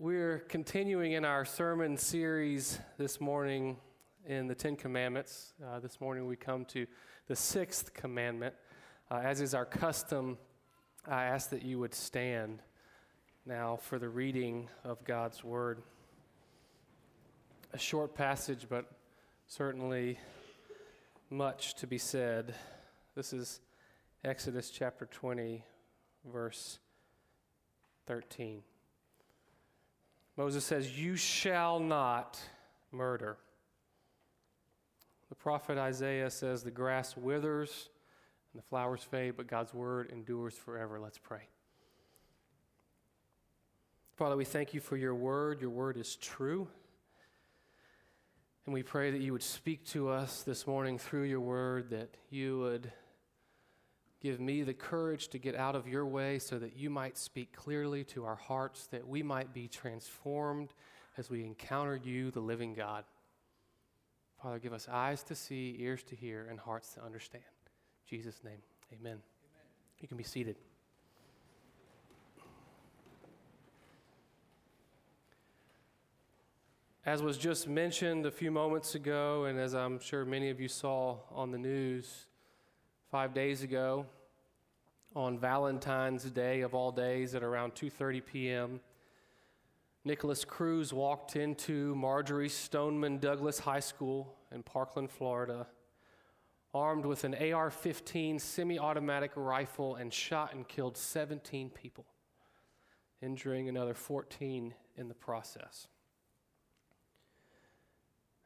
We're continuing in our sermon series this morning in the Ten Commandments. Uh, this morning we come to the sixth commandment. Uh, as is our custom, I ask that you would stand now for the reading of God's Word. A short passage, but certainly much to be said. This is Exodus chapter 20, verse 13. Moses says, You shall not murder. The prophet Isaiah says, The grass withers and the flowers fade, but God's word endures forever. Let's pray. Father, we thank you for your word. Your word is true. And we pray that you would speak to us this morning through your word, that you would Give me the courage to get out of your way so that you might speak clearly to our hearts, that we might be transformed as we encounter you, the living God. Father, give us eyes to see, ears to hear, and hearts to understand. In Jesus' name, amen. amen. You can be seated. As was just mentioned a few moments ago, and as I'm sure many of you saw on the news, five days ago on Valentine's Day of all days at around 2:30 p.m. Nikolas Cruz walked into Marjory Stoneman Douglas High School in Parkland, Florida, armed with an AR-15 semi-automatic rifle and shot and killed 17 people, injuring another 14 in the process.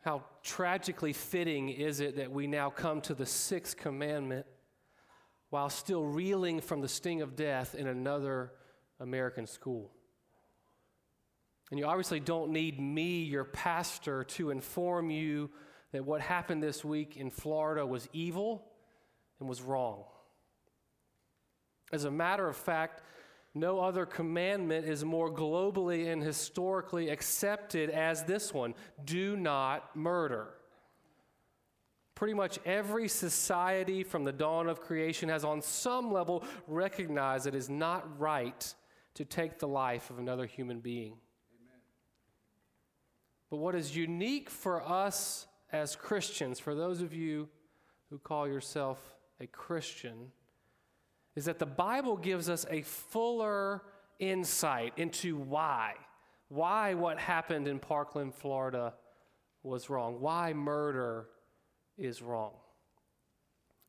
How tragically fitting is it that we now come to the sixth commandment while still reeling from the sting of death in another American school. And you obviously don't need me, your pastor, to inform you that what happened this week in Florida was evil and was wrong. As a matter of fact, no other commandment is more globally and historically accepted as this one do not murder. Pretty much every society from the dawn of creation has, on some level, recognized it is not right to take the life of another human being. But what is unique for us as Christians, for those of you who call yourself a Christian, is that the Bible gives us a fuller insight into why. Why what happened in Parkland, Florida was wrong. Why murder is wrong.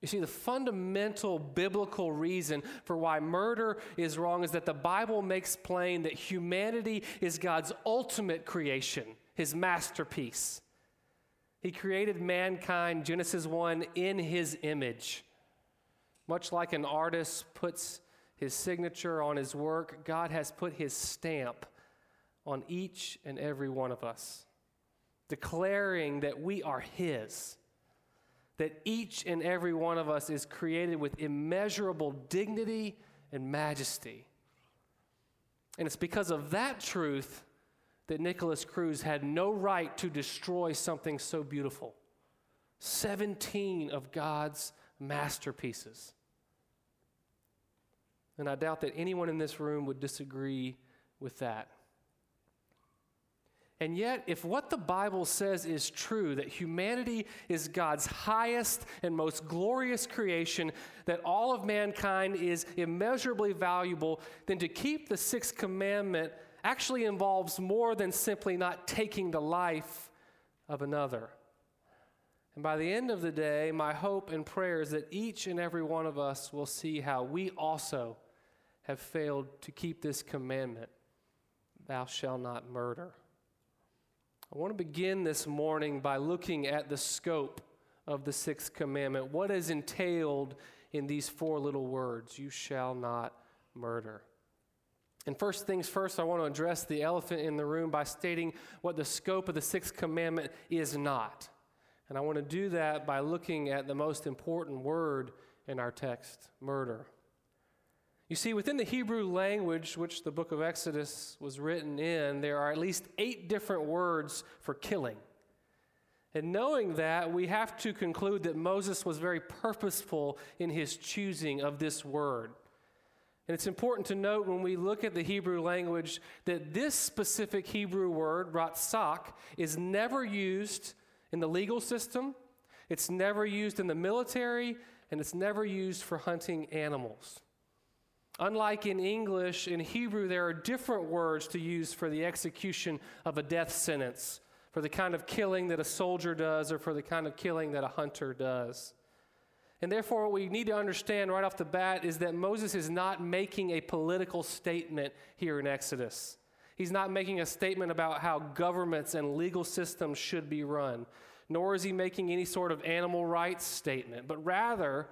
You see, the fundamental biblical reason for why murder is wrong is that the Bible makes plain that humanity is God's ultimate creation, his masterpiece. He created mankind, Genesis 1, in his image. Much like an artist puts his signature on his work, God has put his stamp on each and every one of us, declaring that we are his that each and every one of us is created with immeasurable dignity and majesty. And it's because of that truth that Nikolas Cruz had no right to destroy something so beautiful 17 of God's masterpieces. And I doubt that anyone in this room would disagree with that. And yet, if what the Bible says is true, that humanity is God's highest and most glorious creation, that all of mankind is immeasurably valuable, then to keep the sixth commandment actually involves more than simply not taking the life of another. And by the end of the day, my hope and prayer is that each and every one of us will see how we also have failed to keep this commandment Thou shalt not murder. I want to begin this morning by looking at the scope of the sixth commandment. What is entailed in these four little words you shall not murder. And first things first, I want to address the elephant in the room by stating what the scope of the sixth commandment is not. And I want to do that by looking at the most important word in our text murder. You see, within the Hebrew language, which the book of Exodus was written in, there are at least eight different words for killing. And knowing that, we have to conclude that Moses was very purposeful in his choosing of this word. And it's important to note when we look at the Hebrew language that this specific Hebrew word, ratsak, is never used in the legal system, it's never used in the military, and it's never used for hunting animals. Unlike in English, in Hebrew, there are different words to use for the execution of a death sentence, for the kind of killing that a soldier does, or for the kind of killing that a hunter does. And therefore, what we need to understand right off the bat is that Moses is not making a political statement here in Exodus. He's not making a statement about how governments and legal systems should be run, nor is he making any sort of animal rights statement, but rather,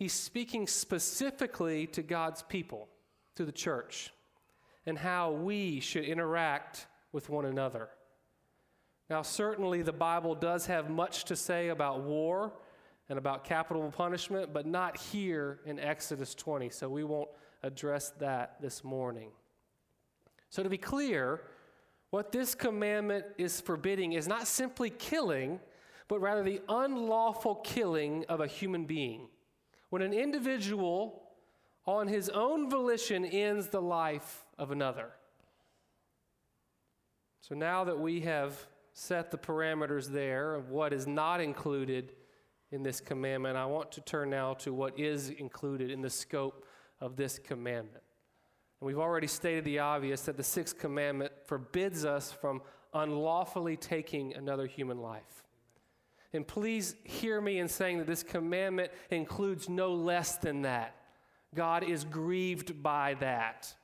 he's speaking specifically to God's people, to the church, and how we should interact with one another. Now, certainly, the Bible does have much to say about war and about capital punishment, but not here in Exodus 20, so we won't address that this morning. So, to be clear, what this commandment is forbidding is not simply killing, but rather the unlawful killing of a human being. When an individual, on his own volition, ends the life of another. So now that we have set the parameters there of what is not included in this commandment, I want to turn now to what is included in the scope of this commandment. And we've already stated the obvious that the sixth commandment forbids us from unlawfully taking another human life. And please hear me in saying that this commandment includes no less than that. God is grieved by that.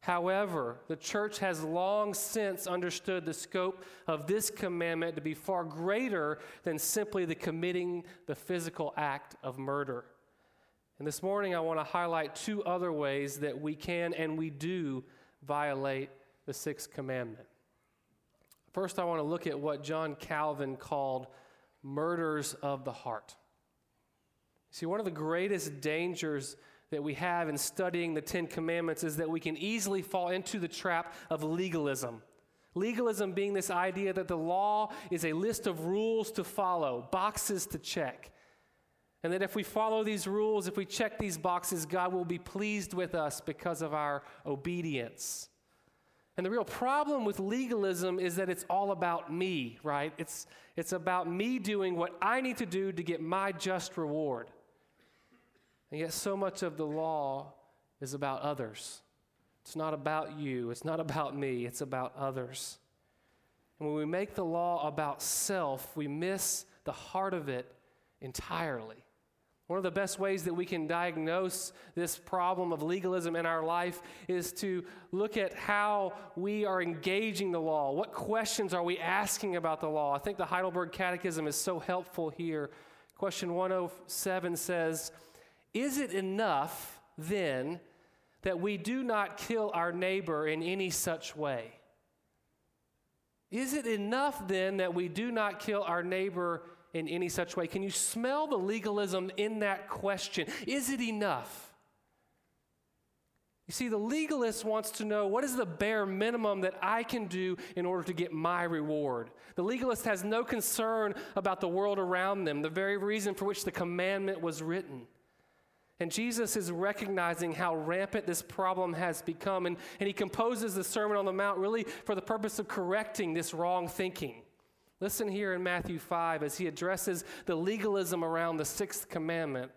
However, the church has long since understood the scope of this commandment to be far greater than simply the committing the physical act of murder. And this morning, I want to highlight two other ways that we can and we do violate the sixth commandment. First, I want to look at what John Calvin called murders of the heart. See, one of the greatest dangers that we have in studying the Ten Commandments is that we can easily fall into the trap of legalism. Legalism being this idea that the law is a list of rules to follow, boxes to check. And that if we follow these rules, if we check these boxes, God will be pleased with us because of our obedience. And the real problem with legalism is that it's all about me, right? It's, it's about me doing what I need to do to get my just reward. And yet, so much of the law is about others. It's not about you, it's not about me, it's about others. And when we make the law about self, we miss the heart of it entirely. One of the best ways that we can diagnose this problem of legalism in our life is to look at how we are engaging the law. What questions are we asking about the law? I think the Heidelberg Catechism is so helpful here. Question 107 says, Is it enough then that we do not kill our neighbor in any such way? Is it enough then that we do not kill our neighbor in any such way. Can you smell the legalism in that question? Is it enough? You see, the legalist wants to know what is the bare minimum that I can do in order to get my reward. The legalist has no concern about the world around them, the very reason for which the commandment was written. And Jesus is recognizing how rampant this problem has become, and, and he composes the Sermon on the Mount really for the purpose of correcting this wrong thinking. Listen here in Matthew 5 as he addresses the legalism around the sixth commandment,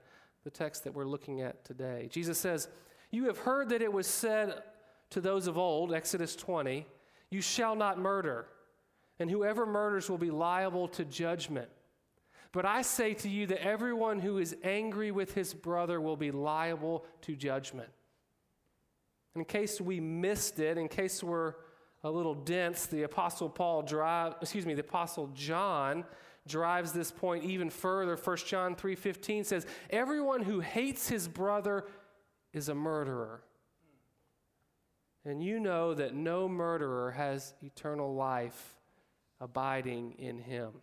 the text that we're looking at today. Jesus says, You have heard that it was said to those of old, Exodus 20, You shall not murder, and whoever murders will be liable to judgment. But I say to you that everyone who is angry with his brother will be liable to judgment. In case we missed it, in case we're a little dense, the apostle Paul drive, excuse me, the apostle John drives this point even further. 1 John 3:15 says, "Everyone who hates his brother is a murderer." And you know that no murderer has eternal life abiding in him.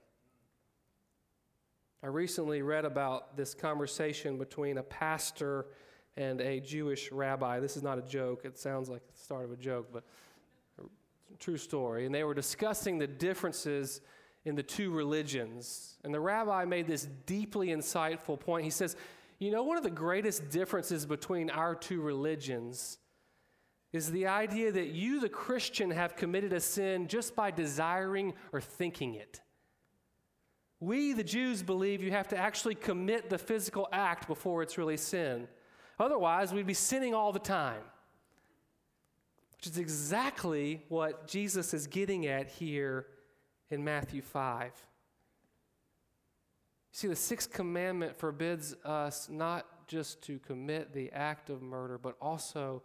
I recently read about this conversation between a pastor and a Jewish rabbi. This is not a joke. It sounds like the start of a joke, but true story, and they were discussing the differences in the two religions. And the rabbi made this deeply insightful point. He says, You know, one of the greatest differences between our two religions is the idea that you, the Christian, have committed a sin just by desiring or thinking it. We, the Jews, believe you have to actually commit the physical act before it's really sin. Otherwise, we'd be sinning all the time. Which is exactly what Jesus is getting at here in Matthew 5. See, the sixth commandment forbids us not just to commit the act of murder, but also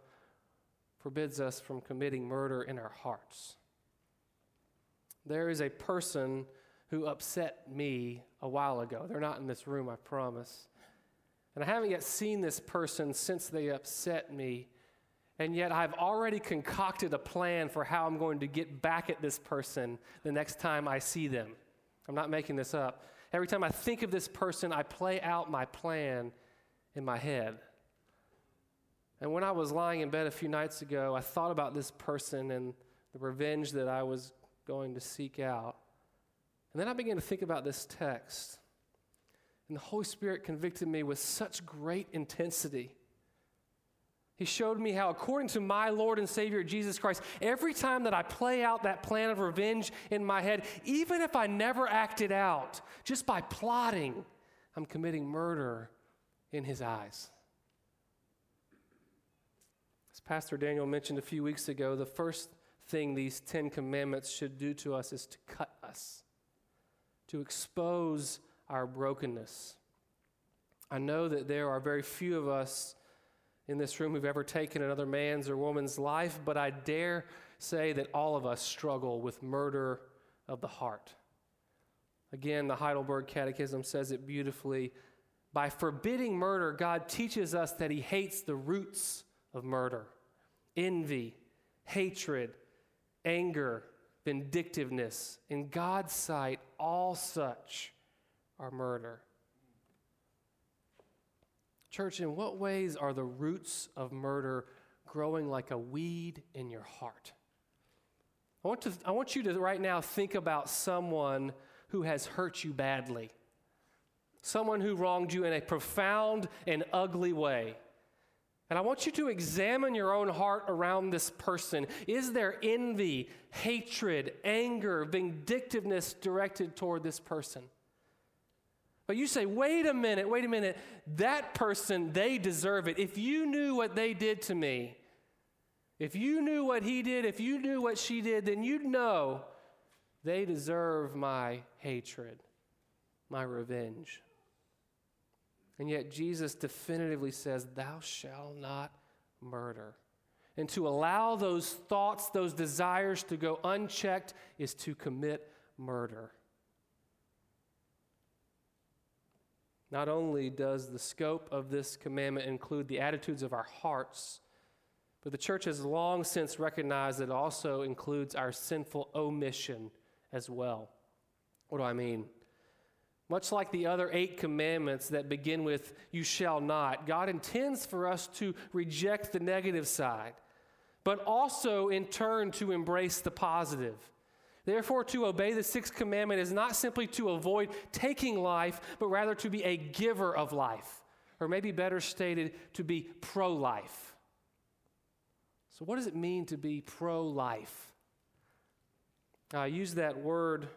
forbids us from committing murder in our hearts. There is a person who upset me a while ago. They're not in this room, I promise. And I haven't yet seen this person since they upset me. And yet I've already concocted a plan for how I'm going to get back at this person the next time I see them. I'm not making this up. Every time I think of this person, I play out my plan in my head. And when I was lying in bed a few nights ago, I thought about this person and the revenge that I was going to seek out. And then I began to think about this text. And the Holy Spirit convicted me with such great intensity. He showed me how, according to my Lord and Savior Jesus Christ, every time that I play out that plan of revenge in my head, even if I never act it out, just by plotting, I'm committing murder in His eyes. As Pastor Daniel mentioned a few weeks ago, the first thing these Ten Commandments should do to us is to cut us, to expose our brokenness. I know that there are very few of us in this room who've ever taken another man's or woman's life, but I dare say that all of us struggle with murder of the heart. Again, the Heidelberg Catechism says it beautifully. By forbidding murder, God teaches us that He hates the roots of murder envy, hatred, anger, vindictiveness. In God's sight, all such are murder. Church, in what ways are the roots of murder growing like a weed in your heart? I want, to, I want you to right now think about someone who has hurt you badly, someone who wronged you in a profound and ugly way. And I want you to examine your own heart around this person. Is there envy, hatred, anger, vindictiveness directed toward this person? But you say, wait a minute, wait a minute. That person, they deserve it. If you knew what they did to me, if you knew what he did, if you knew what she did, then you'd know they deserve my hatred, my revenge. And yet Jesus definitively says, Thou shalt not murder. And to allow those thoughts, those desires to go unchecked is to commit murder. Not only does the scope of this commandment include the attitudes of our hearts, but the church has long since recognized that it also includes our sinful omission as well. What do I mean? Much like the other eight commandments that begin with, you shall not, God intends for us to reject the negative side, but also in turn to embrace the positive. Therefore, to obey the sixth commandment is not simply to avoid taking life, but rather to be a giver of life, or maybe better stated, to be pro life. So, what does it mean to be pro life? I use that word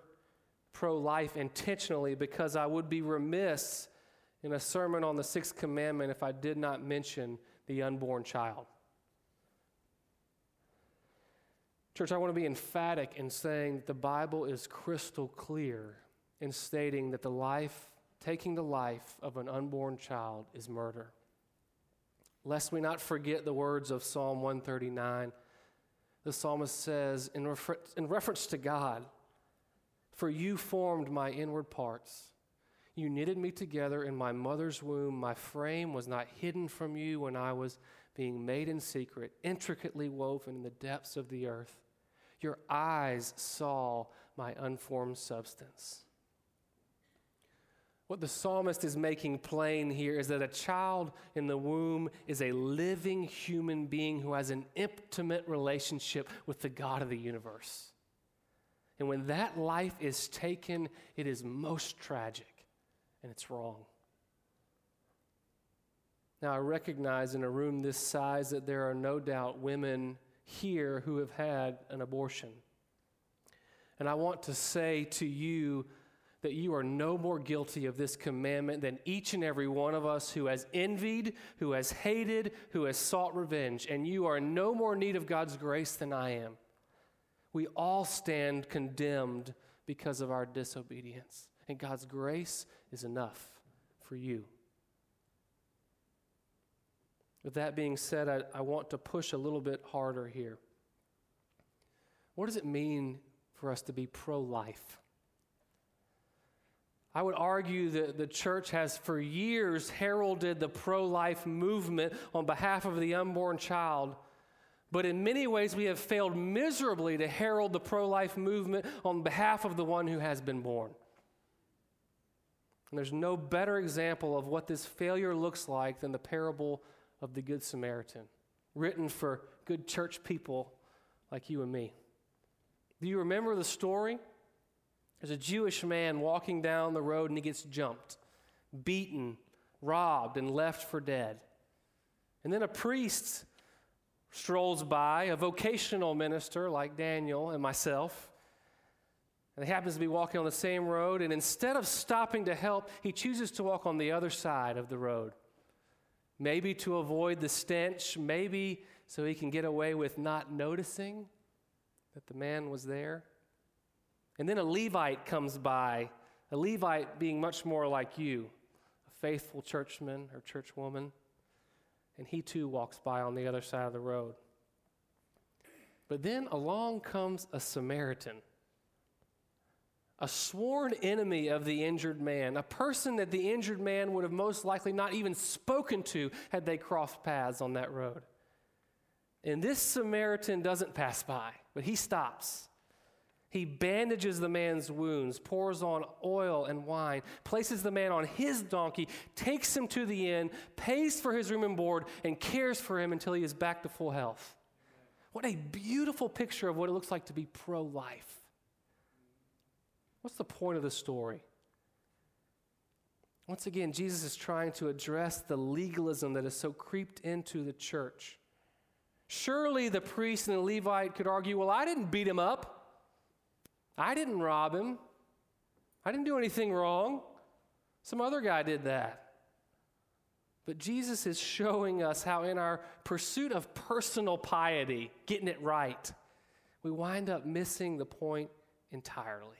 pro life intentionally because I would be remiss in a sermon on the sixth commandment if I did not mention the unborn child. Church, I want to be emphatic in saying that the Bible is crystal clear in stating that the life, taking the life of an unborn child is murder. Lest we not forget the words of Psalm 139, the psalmist says, in, refer- in reference to God, For you formed my inward parts. You knitted me together in my mother's womb. My frame was not hidden from you when I was being made in secret, intricately woven in the depths of the earth. Your eyes saw my unformed substance. What the psalmist is making plain here is that a child in the womb is a living human being who has an intimate relationship with the God of the universe. And when that life is taken, it is most tragic and it's wrong. Now, I recognize in a room this size that there are no doubt women here who have had an abortion. And I want to say to you that you are no more guilty of this commandment than each and every one of us who has envied, who has hated, who has sought revenge. And you are no more need of God's grace than I am. We all stand condemned because of our disobedience. And God's grace is enough for you. With that being said, I, I want to push a little bit harder here. What does it mean for us to be pro life? I would argue that the church has for years heralded the pro life movement on behalf of the unborn child. But in many ways, we have failed miserably to herald the pro life movement on behalf of the one who has been born. And there's no better example of what this failure looks like than the parable of the Good Samaritan, written for good church people like you and me. Do you remember the story? There's a Jewish man walking down the road and he gets jumped, beaten, robbed, and left for dead. And then a priest strolls by, a vocational minister like Daniel and myself. And he happens to be walking on the same road, and instead of stopping to help, he chooses to walk on the other side of the road. Maybe to avoid the stench, maybe so he can get away with not noticing that the man was there. And then a Levite comes by, a Levite being much more like you, a faithful churchman or churchwoman, and he too walks by on the other side of the road. But then along comes a Samaritan, a sworn enemy of the injured man, a person that the injured man would have most likely not even spoken to had they crossed paths on that road. And this Samaritan doesn't pass by, but he stops. He bandages the man's wounds, pours on oil and wine, places the man on his donkey, takes him to the inn, pays for his room and board, and cares for him until he is back to full health. What a beautiful picture of what it looks like to be pro life. What's the point of the story? Once again, Jesus is trying to address the legalism that has so creeped into the church. Surely the priest and the Levite could argue, well, I didn't beat him up. I didn't rob him. I didn't do anything wrong. Some other guy did that. But Jesus is showing us how, in our pursuit of personal piety, getting it right, we wind up missing the point entirely.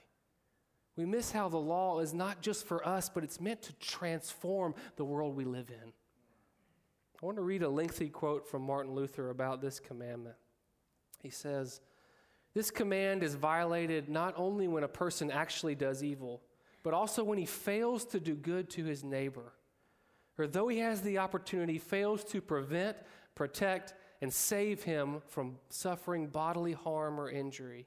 We miss how the law is not just for us, but it's meant to transform the world we live in. I want to read a lengthy quote from Martin Luther about this commandment. He says, this command is violated not only when a person actually does evil, but also when he fails to do good to his neighbor, or though he has the opportunity, fails to prevent, protect, and save him from suffering bodily harm or injury.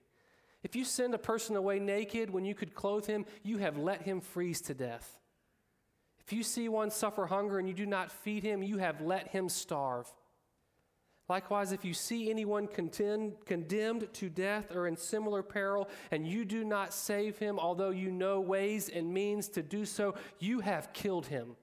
If you send a person away naked when you could clothe him, you have let him freeze to death. If you see one suffer hunger and you do not feed him, you have let him starve. Likewise, if you see anyone contend, condemned to death or in similar peril, and you do not save him, although you know ways and means to do so, you have killed him.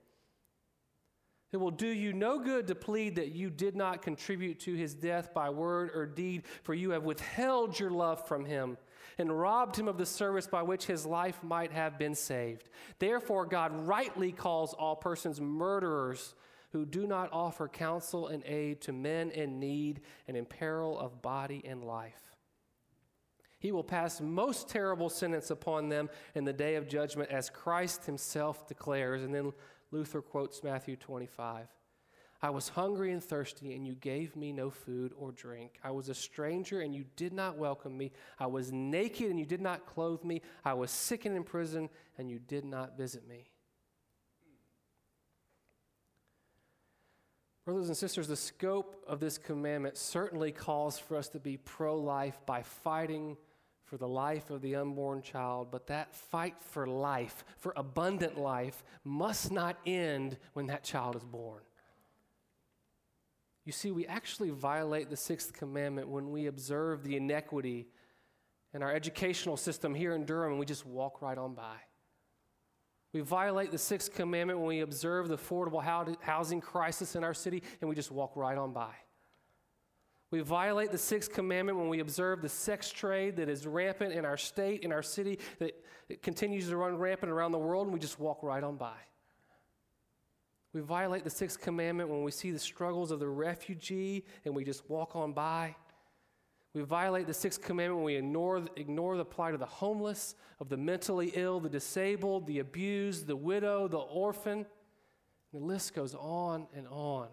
It will do you no good to plead that you did not contribute to his death by word or deed, for you have withheld your love from him and robbed him of the service by which his life might have been saved. Therefore, God rightly calls all persons murderers who do not offer counsel and aid to men in need and in peril of body and life. He will pass most terrible sentence upon them in the day of judgment, as Christ himself declares. And then Luther quotes Matthew 25. I was hungry and thirsty, and you gave me no food or drink. I was a stranger, and you did not welcome me. I was naked, and you did not clothe me. I was sick and in prison, and you did not visit me. Brothers and sisters, the scope of this commandment certainly calls for us to be pro life by fighting for the life of the unborn child, but that fight for life, for abundant life, must not end when that child is born. You see, we actually violate the sixth commandment when we observe the inequity in our educational system here in Durham and we just walk right on by. We violate the sixth commandment when we observe the affordable housing crisis in our city and we just walk right on by. We violate the sixth commandment when we observe the sex trade that is rampant in our state, in our city, that continues to run rampant around the world, and we just walk right on by. We violate the sixth commandment when we see the struggles of the refugee and we just walk on by. We violate the sixth commandment when we ignore, ignore the plight of the homeless, of the mentally ill, the disabled, the abused, the widow, the orphan. The list goes on and on.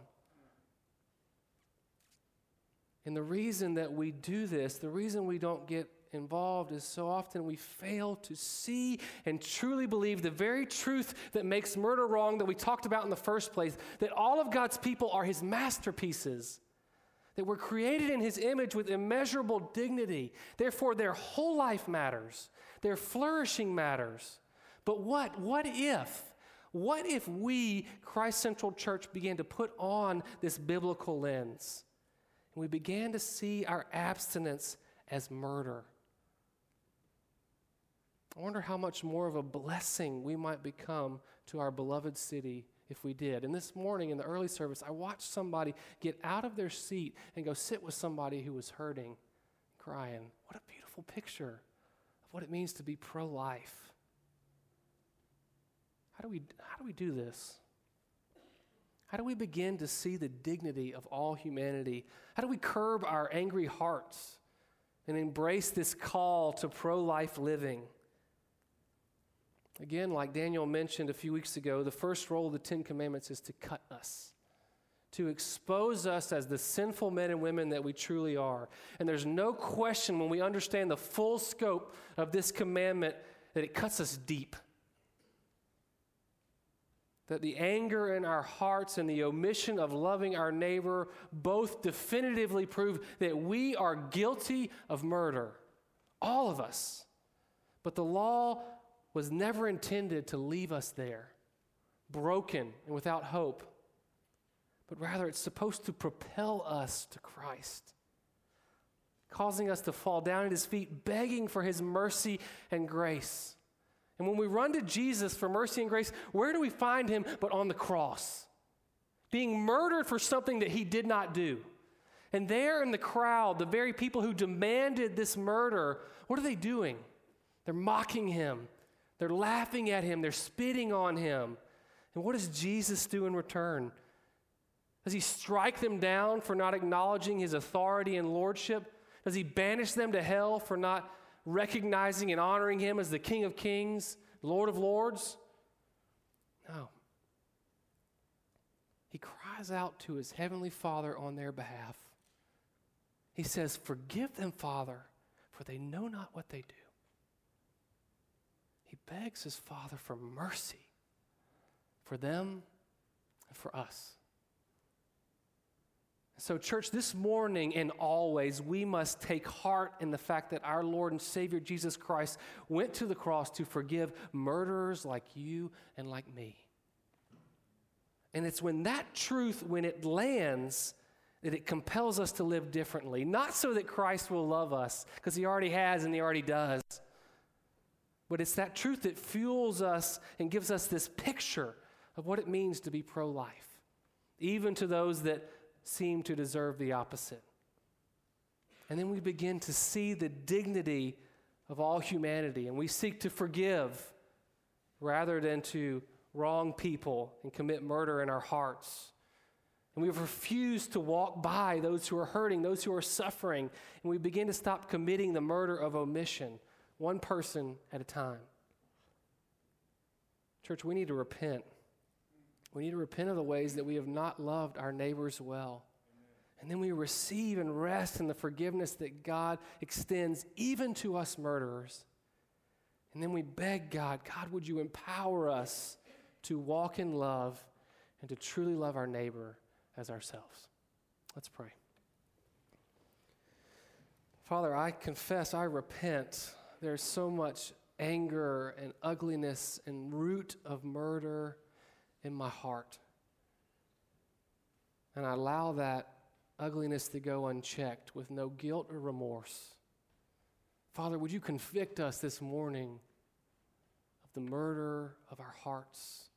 And the reason that we do this, the reason we don't get involved is so often we fail to see and truly believe the very truth that makes murder wrong that we talked about in the first place that all of God's people are his masterpieces that we're created in his image with immeasurable dignity. Therefore, their whole life matters, their flourishing matters. But what? What if? What if we, Christ Central Church, began to put on this biblical lens and we began to see our abstinence as murder? I wonder how much more of a blessing we might become to our beloved city if we did. And this morning in the early service, I watched somebody get out of their seat and go sit with somebody who was hurting, crying. What a beautiful picture of what it means to be pro life. How do, we, how do we do this? How do we begin to see the dignity of all humanity? How do we curb our angry hearts and embrace this call to pro life living? Again, like Daniel mentioned a few weeks ago, the first role of the Ten Commandments is to cut us, to expose us as the sinful men and women that we truly are. And there's no question when we understand the full scope of this commandment that it cuts us deep. That the anger in our hearts and the omission of loving our neighbor both definitively prove that we are guilty of murder. All of us. But the law was never intended to leave us there, broken and without hope, but rather it's supposed to propel us to Christ, causing us to fall down at his feet, begging for his mercy and grace. And when we run to Jesus for mercy and grace, where do we find him but on the cross? Being murdered for something that he did not do. And there in the crowd, the very people who demanded this murder, what are they doing? They're mocking him. They're laughing at him, they're spitting on him. And what does Jesus do in return? Does he strike them down for not acknowledging his authority and lordship? Does he banish them to hell for not recognizing and honoring him as the King of Kings, Lord of Lords? No. He cries out to his heavenly Father on their behalf. He says, Forgive them, Father, for they know not what they do he begs his Father for mercy for them and for us. So, church, this morning and always, we must take heart in the fact that our Lord and Savior Jesus Christ went to the cross to forgive murderers like you and like me. And it's when that truth, when it lands, that it compels us to live differently. Not so that Christ will love us, because he already has and he already does, but it's that truth that fuels us and gives us this picture of what it means to be pro life, even to those that seem to deserve the opposite. And then we begin to see the dignity of all humanity, and we seek to forgive rather than to wrong people and commit murder in our hearts. And we refuse to walk by those who are hurting, those who are suffering, and we begin to stop committing the murder of omission one person at a time. Church, we need to repent. We need to repent of the ways that we have not loved our neighbors well. And then we receive and rest in the forgiveness that God extends even to us murderers. And then we beg God, God, would you empower us to walk in love and to truly love our neighbor as ourselves? Let's pray. Father, I confess, I repent there's so much anger and ugliness and root of murder in my heart. And I allow that ugliness to go unchecked with no guilt or remorse. Father, would you convict us this morning of the murder of our hearts.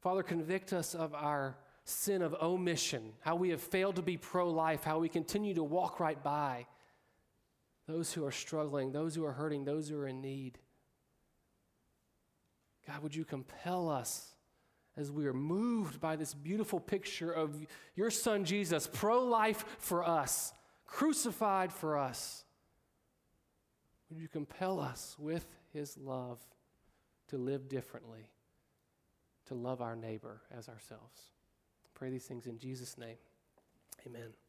Father, convict us of our sin of omission, how we have failed to be pro life, how we continue to walk right by those who are struggling, those who are hurting, those who are in need. God, would you compel us as we are moved by this beautiful picture of your son Jesus, pro life for us, crucified for us? Would you compel us with his love to live differently, to love our neighbor as ourselves? Pray these things in Jesus' name. Amen.